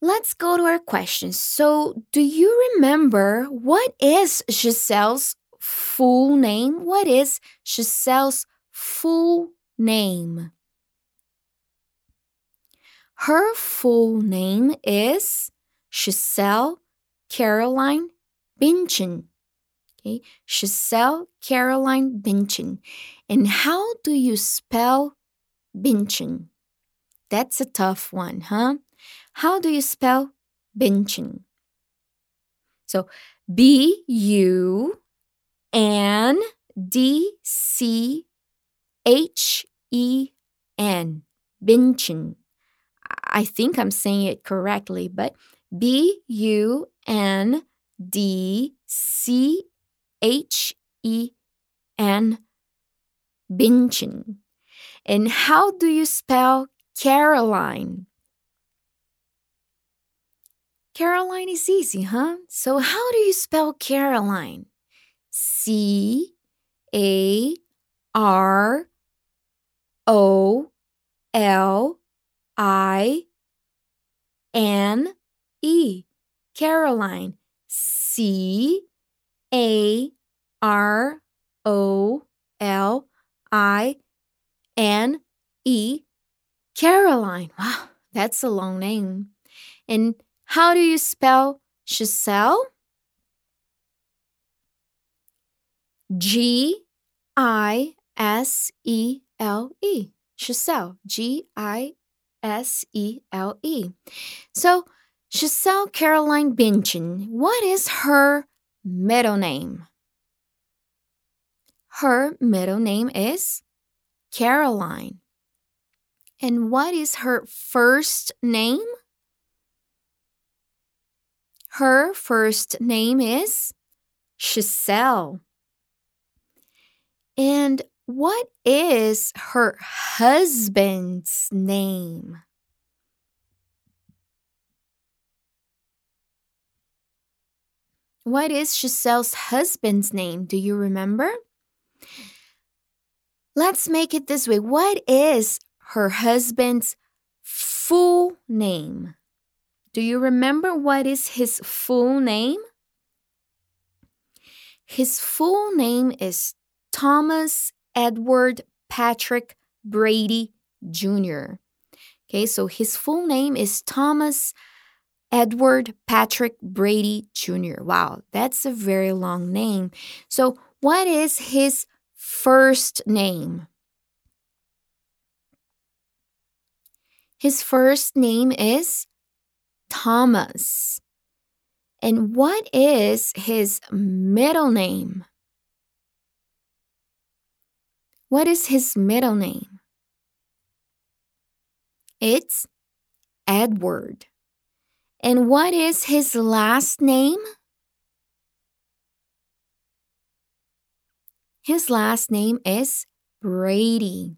Let's go to our questions. So, do you remember what is Gisele's full name? What is Gisele's full name? Her full name is Gisele Caroline Bündchen. Okay, Gisele Caroline Bündchen. And how do you spell Bündchen? That's a tough one, huh? How do you spell Bündchen? So B U N D C H E N. Bündchen. I think I'm saying it correctly, but B U N D C H E N. Bündchen. And how do you spell Caroline? Caroline is easy, huh? So, how do you spell Caroline? C A R O L I N E. Caroline. C A R O L I N E. Caroline. Wow, that's a long name. And how do you spell Gisele? G I S E L E. Gisele. G I S E L E. So, Gisele Caroline Bündchen, what is her middle name? Her middle name is Caroline. And what is her first name? Her first name is Gisele. And what is her husband's name? What is Gisele's husband's name? Do you remember? Let's make it this way. What is her husband's full name? Do you remember what is his full name? His full name is Thomas Edward Patrick Brady Jr. Okay, so his full name is Thomas Edward Patrick Brady Jr. Wow, that's a very long name. So, what is his first name? His first name is Thomas. And what is his middle name? What is his middle name? It's Edward. And what is his last name? His last name is Brady.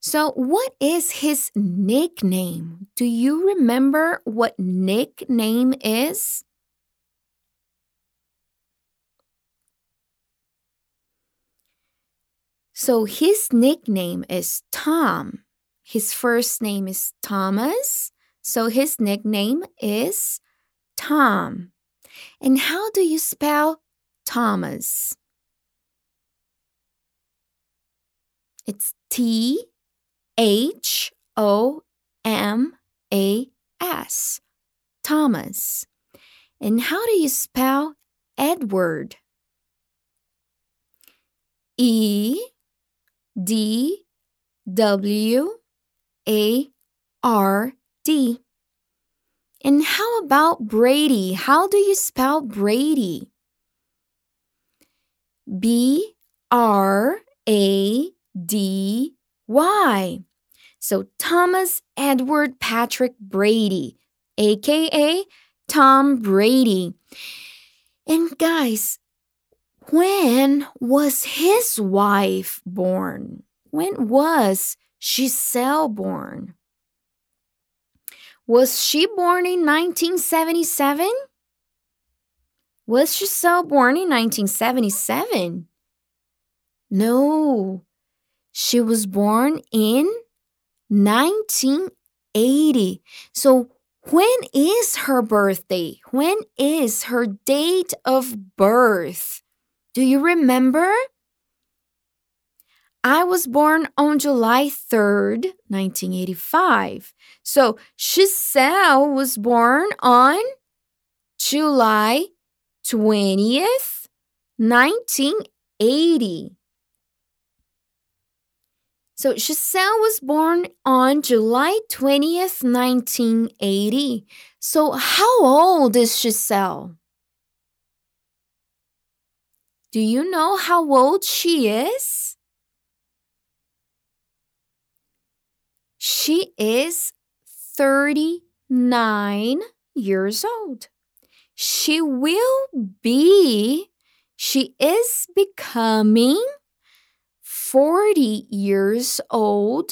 So, what is his nickname? Do you remember what nickname is? So, his nickname is Tom. His first name is Thomas. So his nickname is Tom. And how do you spell Thomas? It's T H O M A S. Thomas. And how do you spell Edward? E D W A R D. And how about Brady? How do you spell Brady? B R A D Y. So Thomas Edward Patrick Brady, aka Tom Brady. And guys, when was his wife born? When was Gisele born? Was she born in 1977? Was Gisele born in 1977? No, she was born in 1980. So, When is her birthday? When is her date of birth? Do you remember? I was born on July 3rd, 1985. So Gisele was born on July 20th, 1980. So Gisele was born on July 20th, 1980. So how old is Gisele? Do you know how old she is? She is 39 years old. She will be, she is becoming 40 years old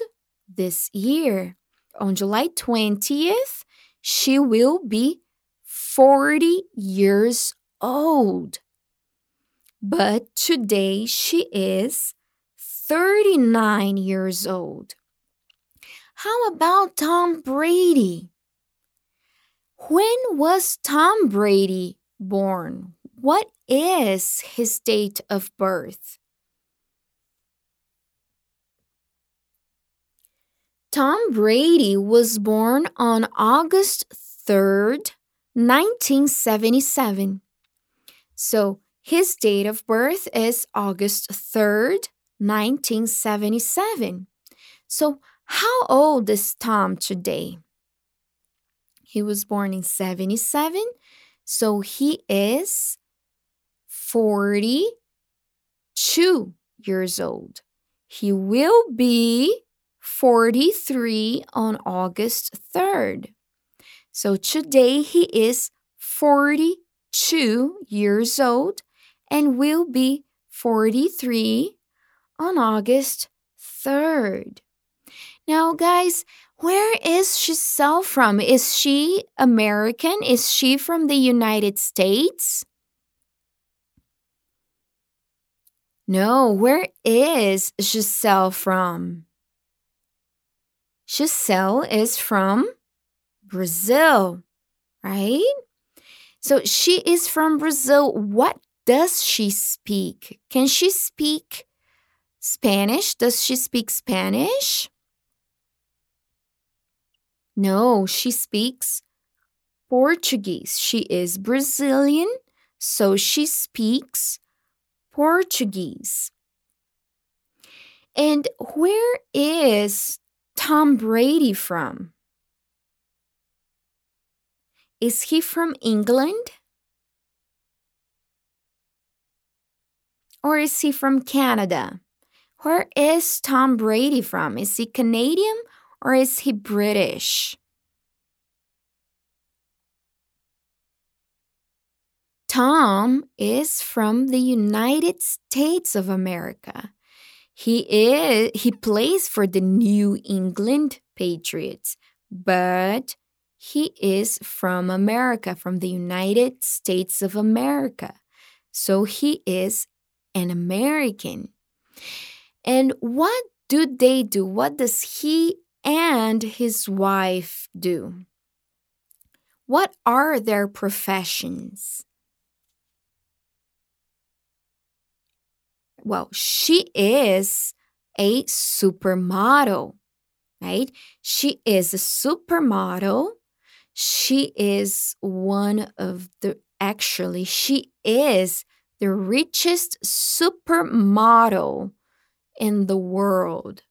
this year. On July 20th, she will be 40 years old. But today she is 39 years old. How about Tom Brady? When was Tom Brady born? What is his date of birth? Tom Brady was born on August 3rd, 1977. So his date of birth is August 3rd, 1977. So how old is Tom today? He was born in 77, so he is 42 years old. He will be 43 on August 3rd. So today he is 42 years old and will be 43 on August 3rd. Now, guys, where is Gisele from? Is she American? Is she from the United States? No, where is Gisele from? Gisele is from Brazil, right? So she is from Brazil. What does she speak? Can she speak Spanish? Does she speak Spanish? No, she speaks Portuguese. She is Brazilian, so she speaks Portuguese. And where is Tom Brady from? Is he from England? Or is he from Canada? Where is Tom Brady from? Is he Canadian or is he British? Tom is from the United States of America. He is he plays for the New England Patriots, but he is from America, from the United States of America. So he is an American. And what do they do? What does he and his wife do? What are their professions? Well, she is a supermodel, right? She is a supermodel. She is one of the, actually, she is the richest supermodel in the world.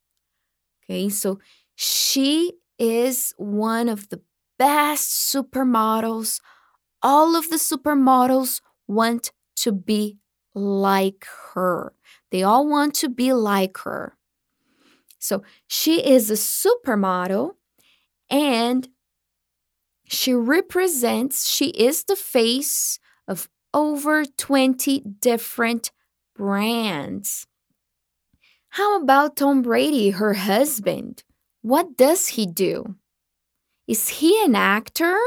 Okay, so she is one of the best supermodels. All of the supermodels want to be like her. They all want to be like her. So she is a supermodel and she represents, she is the face of over 20 different brands. How about Tom Brady, her husband? What does he do? Is he an actor?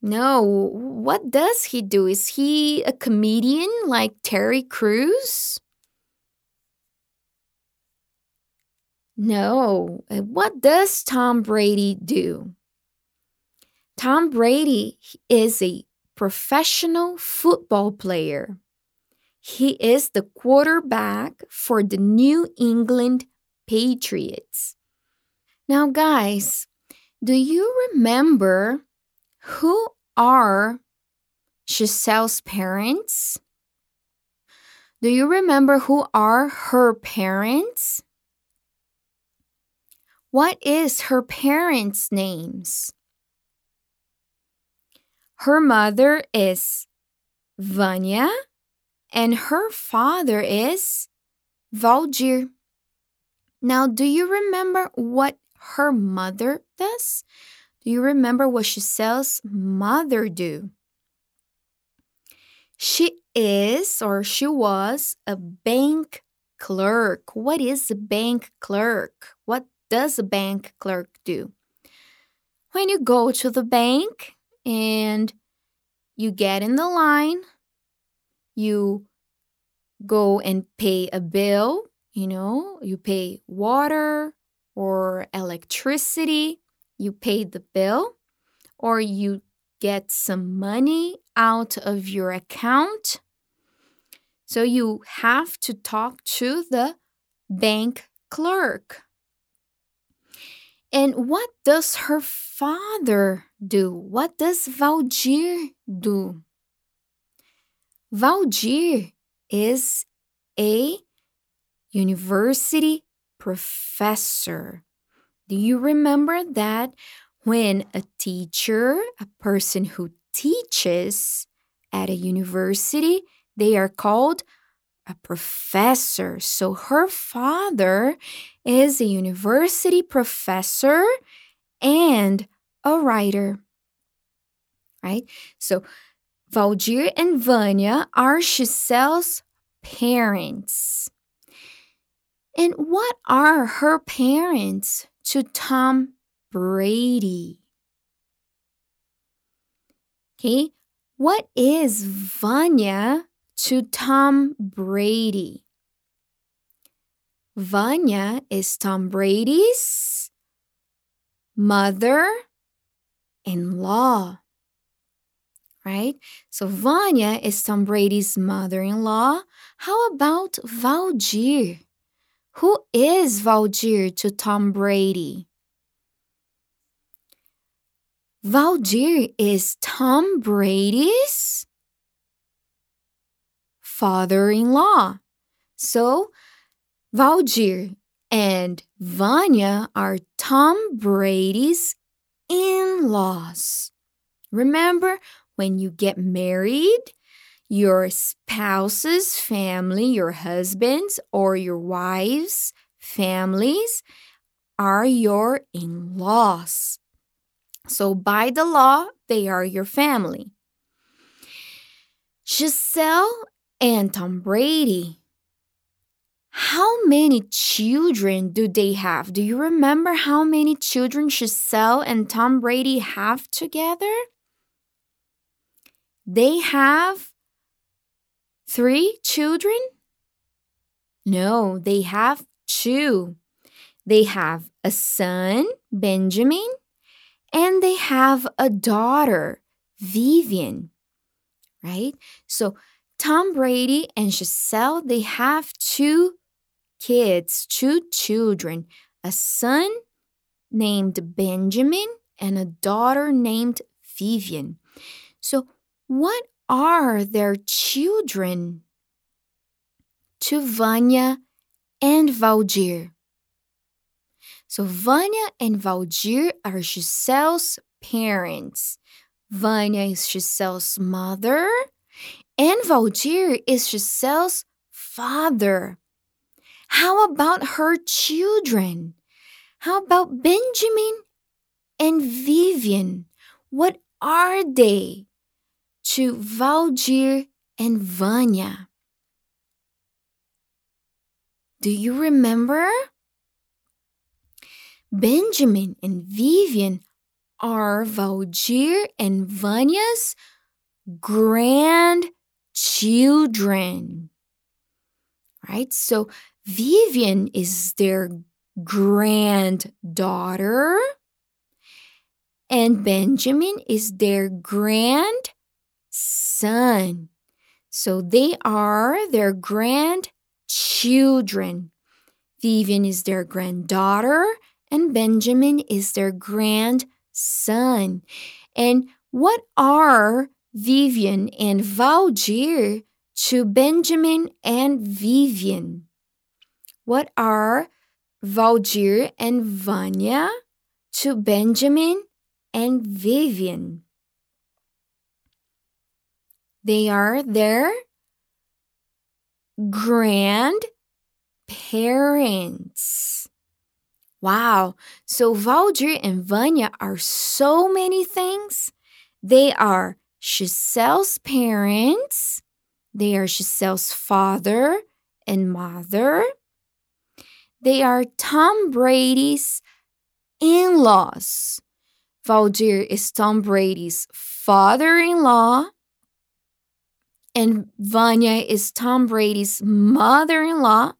No, what does he do? Is he a comedian like Terry Crews? No. Uh, what does Tom Brady do? Tom Brady is a professional football player. He is the quarterback for the New England Patriots. Now, guys, do you remember who are Gisele's parents? Do you remember who are her parents? What is her parents' names? Her mother is Vanya and her father is Valdir. Now, do you remember what her mother does? Do you remember what Gisele's mother do? She is or she was a bank clerk. What is a bank clerk? What does a bank clerk do? When you go to the bank and you get in the line, you go and pay a bill, you know, you pay water or electricity, you pay the bill, or you get some money out of your account. So you have to talk to the bank clerk. And what does her father do? What does Valdir do? Valdir is a university professor. Do you remember that when a teacher, a person who teaches at a university, they are called a professor. So her father is a university professor and a writer. Right? So Valdir and Vanya are Gisele's parents. And what are her parents to Tom Brady? Okay, what is Vanya to Tom Brady? Vanya is Tom Brady's mother in law right? So Vanya is Tom Brady's mother in law. How about Valdir? Who is Valdir to Tom Brady? Valdir is Tom Brady's father in law. So Valdir and Vanya are Tom Brady's in laws. Remember, when you get married, your spouse's family, your husband's or your wife's families are your in laws. So, by the law, they are your family. Gisele and Tom Brady. How many children do they have? Do you remember how many children Gisele and Tom Brady have together? They have three children? No, they have two. They have a son, Benjamin, and they have a daughter, Vivian. Right? So Tom Brady and Gisele, they have two kids, two children, a son named Benjamin and a daughter named Vivian. So what are their children? To Vanya and Valdir. So Vanya and Valdir are Gisele's parents. Vanya is Gisele's mother, and Valdir is Gisele's father. How about her children? How about Benjamin and Vivian? What are they? to Valdir and Vanya. Do you remember? Benjamin and Vivian are Valdir and Vanya's grandchildren. Right? So Vivian is their granddaughter. And Benjamin is their grandson. So they are their grandchildren. Vivian is their granddaughter, and Benjamin is their grandson. And what are Vivian and Valdir to Benjamin and Vivian? What are Valdir and Vanya to Benjamin and Vivian? They are their grandparents. Wow. So Valdir and Vanya are so many things. They are Gisele's parents. They are Gisele's father and mother. They are Tom Brady's in laws. Valdir is Tom Brady's father in law. And Vanya is Tom Brady's mother in law.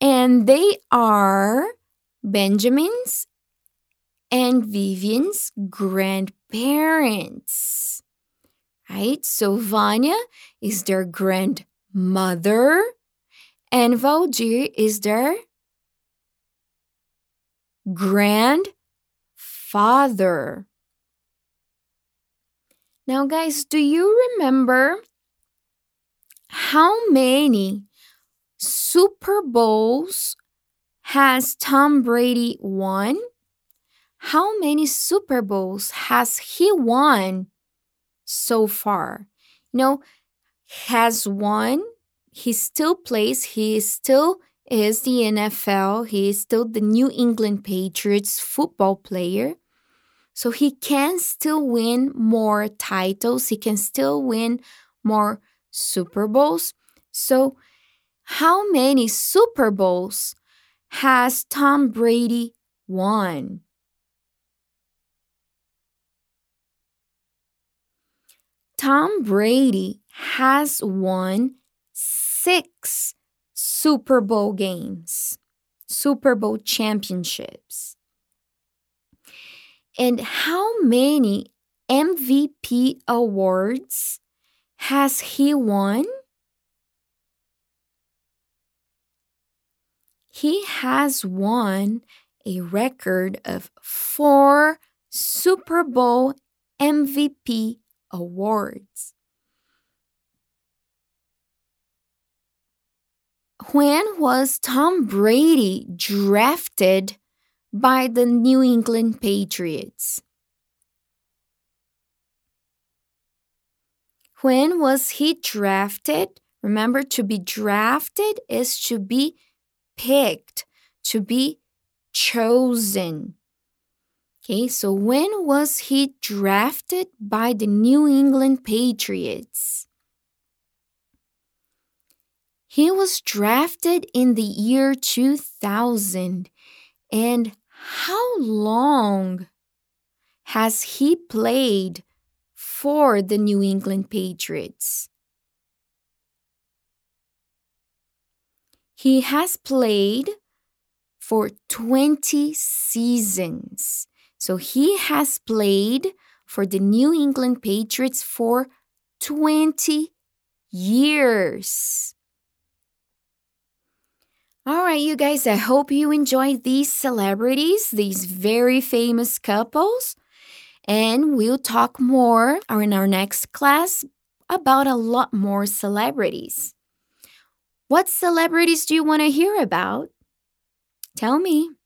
And they are Benjamin's and Vivian's grandparents. Right? So Vanya is their grandmother and Valdir is their grandfather. Now, guys, do you remember how many Super Bowls has Tom Brady won? How many Super Bowls has he won so far? You know, has won. He still plays. He still is the NFL. He is still the New England Patriots football player. So he can still win more titles. He can still win more Super Bowls. So, how many Super Bowls has Tom Brady won? Tom Brady has won six Super Bowl games, Super Bowl championships. And how many MVP awards has he won? He has won a record of four Super Bowl MVP awards. When was Tom Brady drafted by the New England Patriots? When was he drafted? Remember, to be drafted is to be picked, to be chosen. Okay, so when was he drafted by the New England Patriots? He was drafted in the year 2000. And how long has he played for the New England Patriots? He has played for 20 seasons. So he has played for the New England Patriots for 20 years. All right, you guys, I hope you enjoyed these celebrities, these very famous couples. And we'll talk more in our next class about a lot more celebrities. What celebrities do you want to hear about? Tell me.